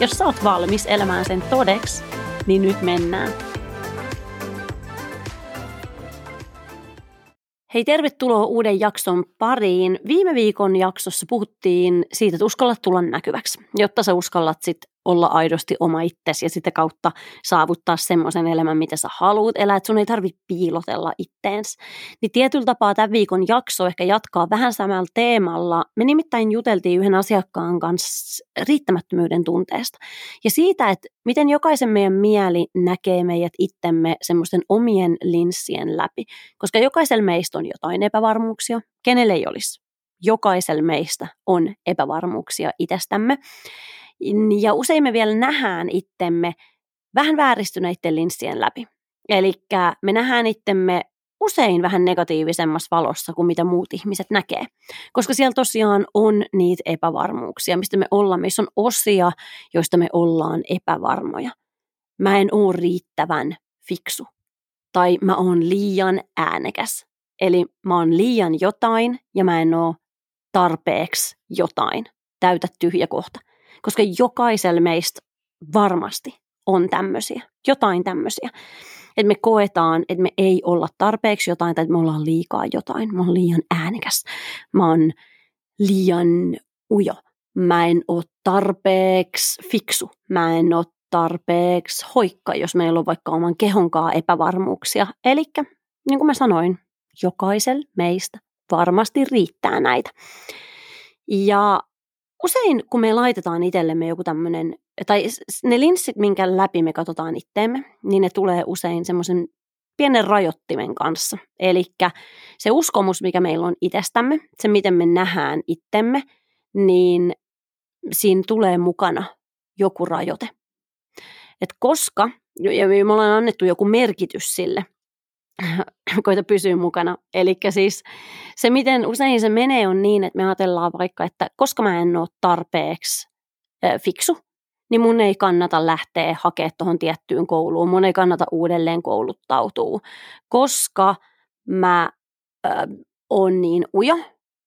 Jos sä oot valmis elämään sen todeksi, niin nyt mennään. Hei, tervetuloa uuden jakson pariin. Viime viikon jaksossa puhuttiin siitä, että uskallat tulla näkyväksi, jotta sä uskallat sit olla aidosti oma itsesi ja sitä kautta saavuttaa semmoisen elämän, mitä sä haluat elää, että sun ei tarvitse piilotella itteens. Niin tietyllä tapaa tämän viikon jakso ehkä jatkaa vähän samalla teemalla. Me nimittäin juteltiin yhden asiakkaan kanssa riittämättömyyden tunteesta ja siitä, että miten jokaisen meidän mieli näkee meidät itsemme semmoisten omien linssien läpi, koska jokaisella meistä on jotain epävarmuuksia, kenelle ei olisi. Jokaisella meistä on epävarmuuksia itsestämme. Ja usein me vielä nähdään itsemme vähän vääristyneiden linssien läpi. Eli me nähdään itsemme usein vähän negatiivisemmassa valossa kuin mitä muut ihmiset näkee. Koska siellä tosiaan on niitä epävarmuuksia, mistä me ollaan. Meissä on osia, joista me ollaan epävarmoja. Mä en ole riittävän fiksu. Tai mä oon liian äänekäs. Eli mä oon liian jotain ja mä en oo tarpeeksi jotain. Täytä tyhjä kohta koska jokaisella meistä varmasti on tämmöisiä, jotain tämmöisiä. Että me koetaan, että me ei olla tarpeeksi jotain tai että me ollaan liikaa jotain. Mä oon liian äänekäs, mä oon liian ujo, mä en ole tarpeeksi fiksu, mä en ole tarpeeksi hoikka, jos meillä on vaikka oman kehonkaan epävarmuuksia. Eli niin kuin mä sanoin, jokaisella meistä varmasti riittää näitä. Ja usein kun me laitetaan itsellemme joku tämmöinen, tai ne linssit, minkä läpi me katsotaan itteemme, niin ne tulee usein semmoisen pienen rajoittimen kanssa. Eli se uskomus, mikä meillä on itsestämme, se miten me nähdään itsemme, niin siinä tulee mukana joku rajoite. Et koska, ja me ollaan annettu joku merkitys sille, koita pysyä mukana. Eli siis se, miten usein se menee, on niin, että me ajatellaan vaikka, että koska mä en ole tarpeeksi fiksu, niin mun ei kannata lähteä hakemaan tuohon tiettyyn kouluun, mun ei kannata uudelleen kouluttautua, koska mä äh, on niin ujo,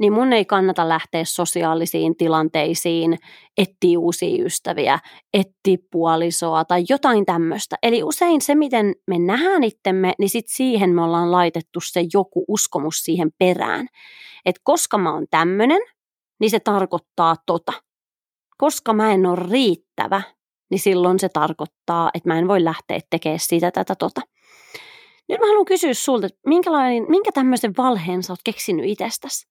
niin mun ei kannata lähteä sosiaalisiin tilanteisiin, etsiä uusia ystäviä, etsiä puolisoa tai jotain tämmöistä. Eli usein se, miten me nähdään itsemme, niin sit siihen me ollaan laitettu se joku uskomus siihen perään. Että koska mä oon tämmöinen, niin se tarkoittaa tota. Koska mä en ole riittävä, niin silloin se tarkoittaa, että mä en voi lähteä tekemään sitä tätä tota. Nyt mä haluan kysyä sulta, että minkälainen, minkä tämmöisen valheen sä oot keksinyt itsestäsi?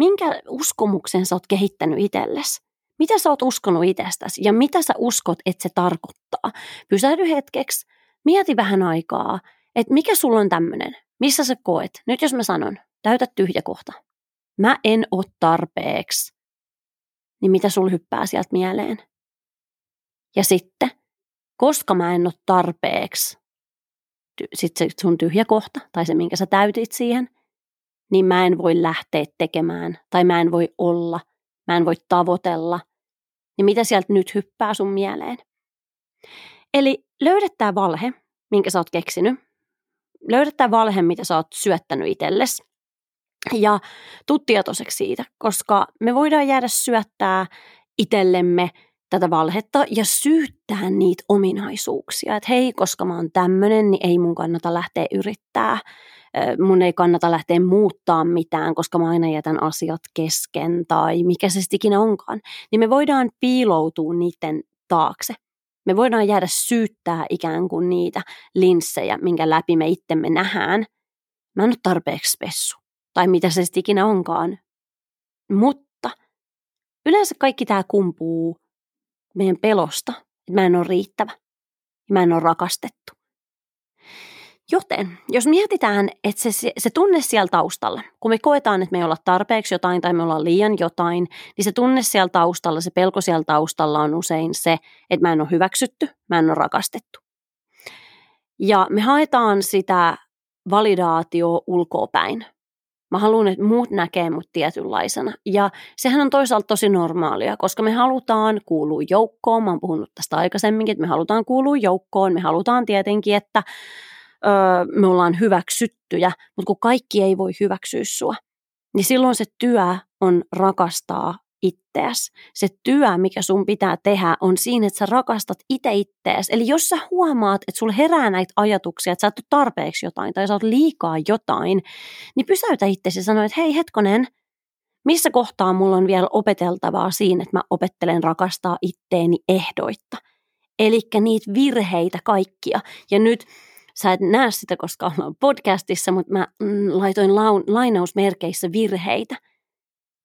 Minkä uskomuksen sä oot kehittänyt itsellesi? Mitä sä oot uskonut itsestäsi ja mitä sä uskot, että se tarkoittaa? Pysähdy hetkeksi, mieti vähän aikaa, että mikä sulla on tämmöinen, missä sä koet. Nyt jos mä sanon, täytä tyhjä kohta. Mä en oo tarpeeksi. Niin mitä sul hyppää sieltä mieleen? Ja sitten, koska mä en oo tarpeeksi, sitten se sun tyhjä kohta, tai se minkä sä täytit siihen – niin mä en voi lähteä tekemään tai mä en voi olla, mä en voi tavoitella, niin mitä sieltä nyt hyppää sun mieleen? Eli löydät tämä valhe, minkä sä oot keksinyt. Löydät tämä valhe, mitä sä oot syöttänyt itsellesi. Ja tuu tietoiseksi siitä, koska me voidaan jäädä syöttää itsellemme tätä valhetta ja syyttää niitä ominaisuuksia. Että hei, koska mä oon tämmönen, niin ei mun kannata lähteä yrittää mun ei kannata lähteä muuttaa mitään, koska mä aina jätän asiat kesken tai mikä se sitten ikinä onkaan, niin me voidaan piiloutua niiden taakse. Me voidaan jäädä syyttää ikään kuin niitä linssejä, minkä läpi me itsemme nähdään. Mä en ole tarpeeksi spessu. Tai mitä se sitten ikinä onkaan. Mutta yleensä kaikki tämä kumpuu meidän pelosta, että mä en ole riittävä. Mä en ole rakastettu. Joten jos mietitään, että se, se, tunne siellä taustalla, kun me koetaan, että me ei olla tarpeeksi jotain tai me ollaan liian jotain, niin se tunne siellä taustalla, se pelko siellä taustalla on usein se, että mä en ole hyväksytty, mä en ole rakastettu. Ja me haetaan sitä validaatio ulkoopäin. Mä haluan, että muut näkee mut tietynlaisena. Ja sehän on toisaalta tosi normaalia, koska me halutaan kuulua joukkoon. Mä oon puhunut tästä aikaisemminkin, että me halutaan kuulua joukkoon. Me halutaan tietenkin, että me ollaan hyväksyttyjä, mutta kun kaikki ei voi hyväksyä sua, niin silloin se työ on rakastaa ittees. Se työ, mikä sun pitää tehdä, on siinä, että sä rakastat itse ittees. Eli jos sä huomaat, että sulla herää näitä ajatuksia, että sä et ole tarpeeksi jotain tai sä oot liikaa jotain, niin pysäytä itse ja sano, että hei hetkonen, missä kohtaa mulla on vielä opeteltavaa siinä, että mä opettelen rakastaa itteeni ehdoitta. Eli niitä virheitä kaikkia. Ja nyt sä et näe sitä, koska ollaan podcastissa, mutta mä mm, laitoin laun, lainausmerkeissä virheitä –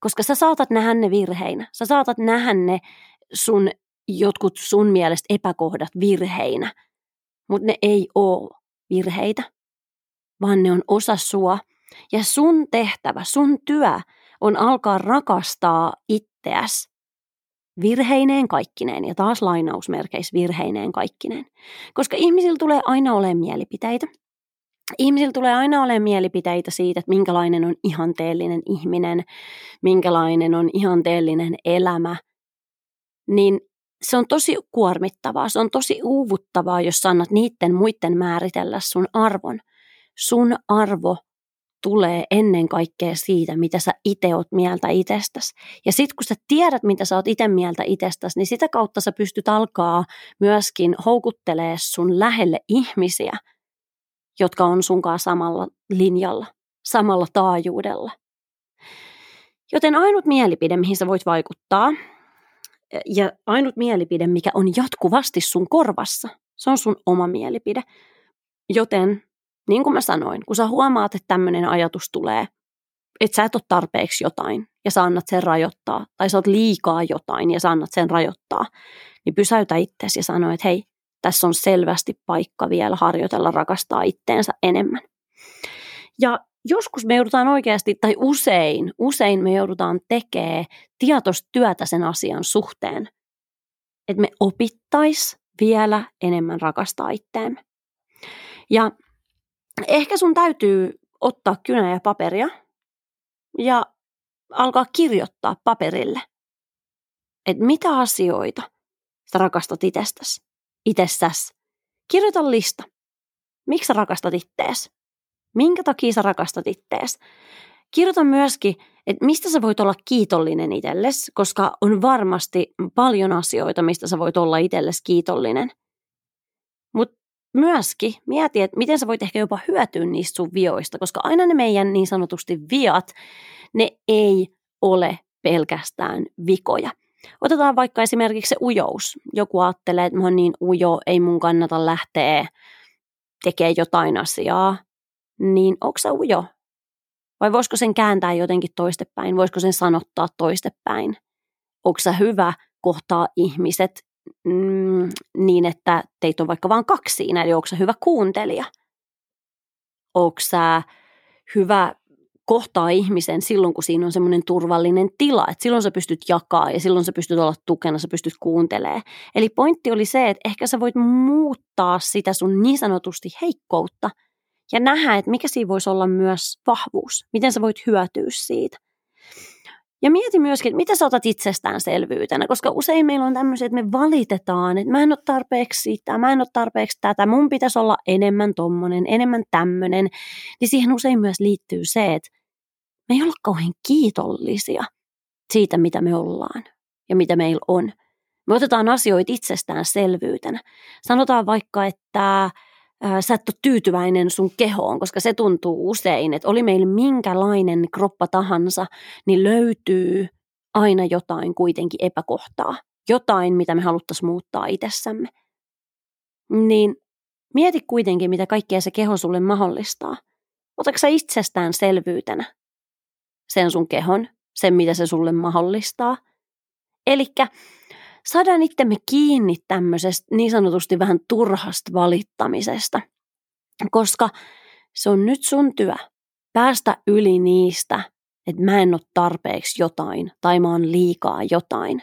koska sä saatat nähdä ne virheinä. Sä saatat nähdä ne sun jotkut sun mielestä epäkohdat virheinä. Mutta ne ei ole virheitä, vaan ne on osa sua. Ja sun tehtävä, sun työ on alkaa rakastaa itseäsi virheineen kaikkineen, ja taas lainausmerkeissä virheineen kaikkineen. Koska ihmisillä tulee aina olemaan mielipiteitä – ihmisillä tulee aina olemaan mielipiteitä siitä, että minkälainen on ihanteellinen ihminen, minkälainen on ihanteellinen elämä, niin se on tosi kuormittavaa, se on tosi uuvuttavaa, jos annat niiden muiden määritellä sun arvon. Sun arvo tulee ennen kaikkea siitä, mitä sä itse oot mieltä itsestäsi. Ja sitten kun sä tiedät, mitä sä oot itse mieltä itsestäsi, niin sitä kautta sä pystyt alkaa myöskin houkuttelee sun lähelle ihmisiä – jotka on sunkaan samalla linjalla, samalla taajuudella. Joten ainut mielipide, mihin sä voit vaikuttaa, ja ainut mielipide, mikä on jatkuvasti sun korvassa, se on sun oma mielipide. Joten, niin kuin mä sanoin, kun sä huomaat, että tämmöinen ajatus tulee, että sä et ole tarpeeksi jotain ja sä annat sen rajoittaa, tai sä oot liikaa jotain ja sä annat sen rajoittaa, niin pysäytä itseäsi ja sano, että hei, tässä on selvästi paikka vielä harjoitella rakastaa itteensä enemmän. Ja joskus me joudutaan oikeasti, tai usein, usein me joudutaan tekemään tietoista työtä sen asian suhteen, että me opittais vielä enemmän rakastaa itteemme. Ja ehkä sun täytyy ottaa kynä ja paperia ja alkaa kirjoittaa paperille, että mitä asioita sä rakastat itsestäsi itsessäsi. Kirjoita lista. Miksi sä rakastat ittees? Minkä takia sä rakastat ittees? Kirjoita myöskin, että mistä sä voit olla kiitollinen itsellesi, koska on varmasti paljon asioita, mistä sä voit olla itsellesi kiitollinen. Mutta myöskin mieti, että miten sä voit ehkä jopa hyötyä niistä sun vioista, koska aina ne meidän niin sanotusti viat, ne ei ole pelkästään vikoja. Otetaan vaikka esimerkiksi se ujous. Joku ajattelee, että mä oon niin ujo, ei mun kannata lähteä tekemään jotain asiaa. Niin onko se ujo? Vai voisiko sen kääntää jotenkin toistepäin? Voisiko sen sanottaa toistepäin? Onko se hyvä kohtaa ihmiset mm, niin, että teitä on vaikka vain kaksi siinä, eli onko hyvä kuuntelija? Onko sä hyvä kohtaa ihmisen silloin, kun siinä on semmoinen turvallinen tila, että silloin sä pystyt jakaa ja silloin sä pystyt olla tukena, sä pystyt kuuntelemaan. Eli pointti oli se, että ehkä sä voit muuttaa sitä sun niin sanotusti heikkoutta ja nähdä, että mikä siinä voisi olla myös vahvuus, miten sä voit hyötyä siitä. Ja mieti myöskin, että mitä sä otat itsestäänselvyytenä, koska usein meillä on tämmöiset, että me valitetaan, että mä en ole tarpeeksi sitä, mä en ole tarpeeksi tätä, mun pitäisi olla enemmän tommonen, enemmän tämmönen. Niin siihen usein myös liittyy se, että me ei olla kauhean kiitollisia siitä, mitä me ollaan ja mitä meillä on. Me otetaan asioita itsestäänselvyytenä. Sanotaan vaikka, että sä et ole tyytyväinen sun kehoon, koska se tuntuu usein, että oli meillä minkälainen kroppa tahansa, niin löytyy aina jotain kuitenkin epäkohtaa. Jotain, mitä me haluttaisiin muuttaa itsessämme. Niin mieti kuitenkin, mitä kaikkea se keho sulle mahdollistaa. Otatko sä itsestään selvyytenä sen sun kehon, sen mitä se sulle mahdollistaa? Elikkä saadaan itsemme kiinni tämmöisestä niin sanotusti vähän turhasta valittamisesta. Koska se on nyt sun työ päästä yli niistä, että mä en ole tarpeeksi jotain tai mä oon liikaa jotain.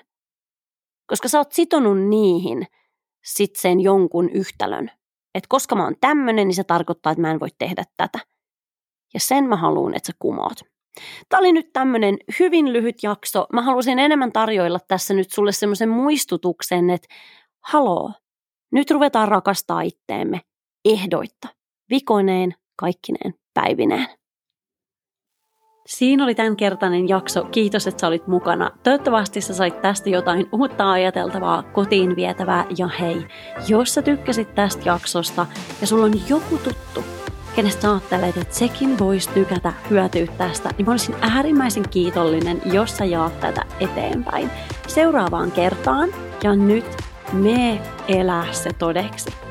Koska sä oot sitonut niihin sit sen jonkun yhtälön. Että koska mä oon tämmönen, niin se tarkoittaa, että mä en voi tehdä tätä. Ja sen mä haluan, että sä kumoat. Tämä oli nyt tämmöinen hyvin lyhyt jakso. Mä halusin enemmän tarjoilla tässä nyt sulle semmoisen muistutuksen, että haloo, nyt ruvetaan rakastaa itteemme ehdoitta, vikoineen, kaikkineen, päivineen. Siinä oli tämänkertainen jakso. Kiitos, että sä olit mukana. Toivottavasti sä sait tästä jotain uutta ajateltavaa, kotiin vietävää. Ja hei, jos sä tykkäsit tästä jaksosta ja sulla on joku tuttu, kenestä ajattelet, että sekin voisi tykätä hyötyä tästä, niin mä olisin äärimmäisen kiitollinen, jos sä jaat tätä eteenpäin. Seuraavaan kertaan ja nyt me elää se todeksi.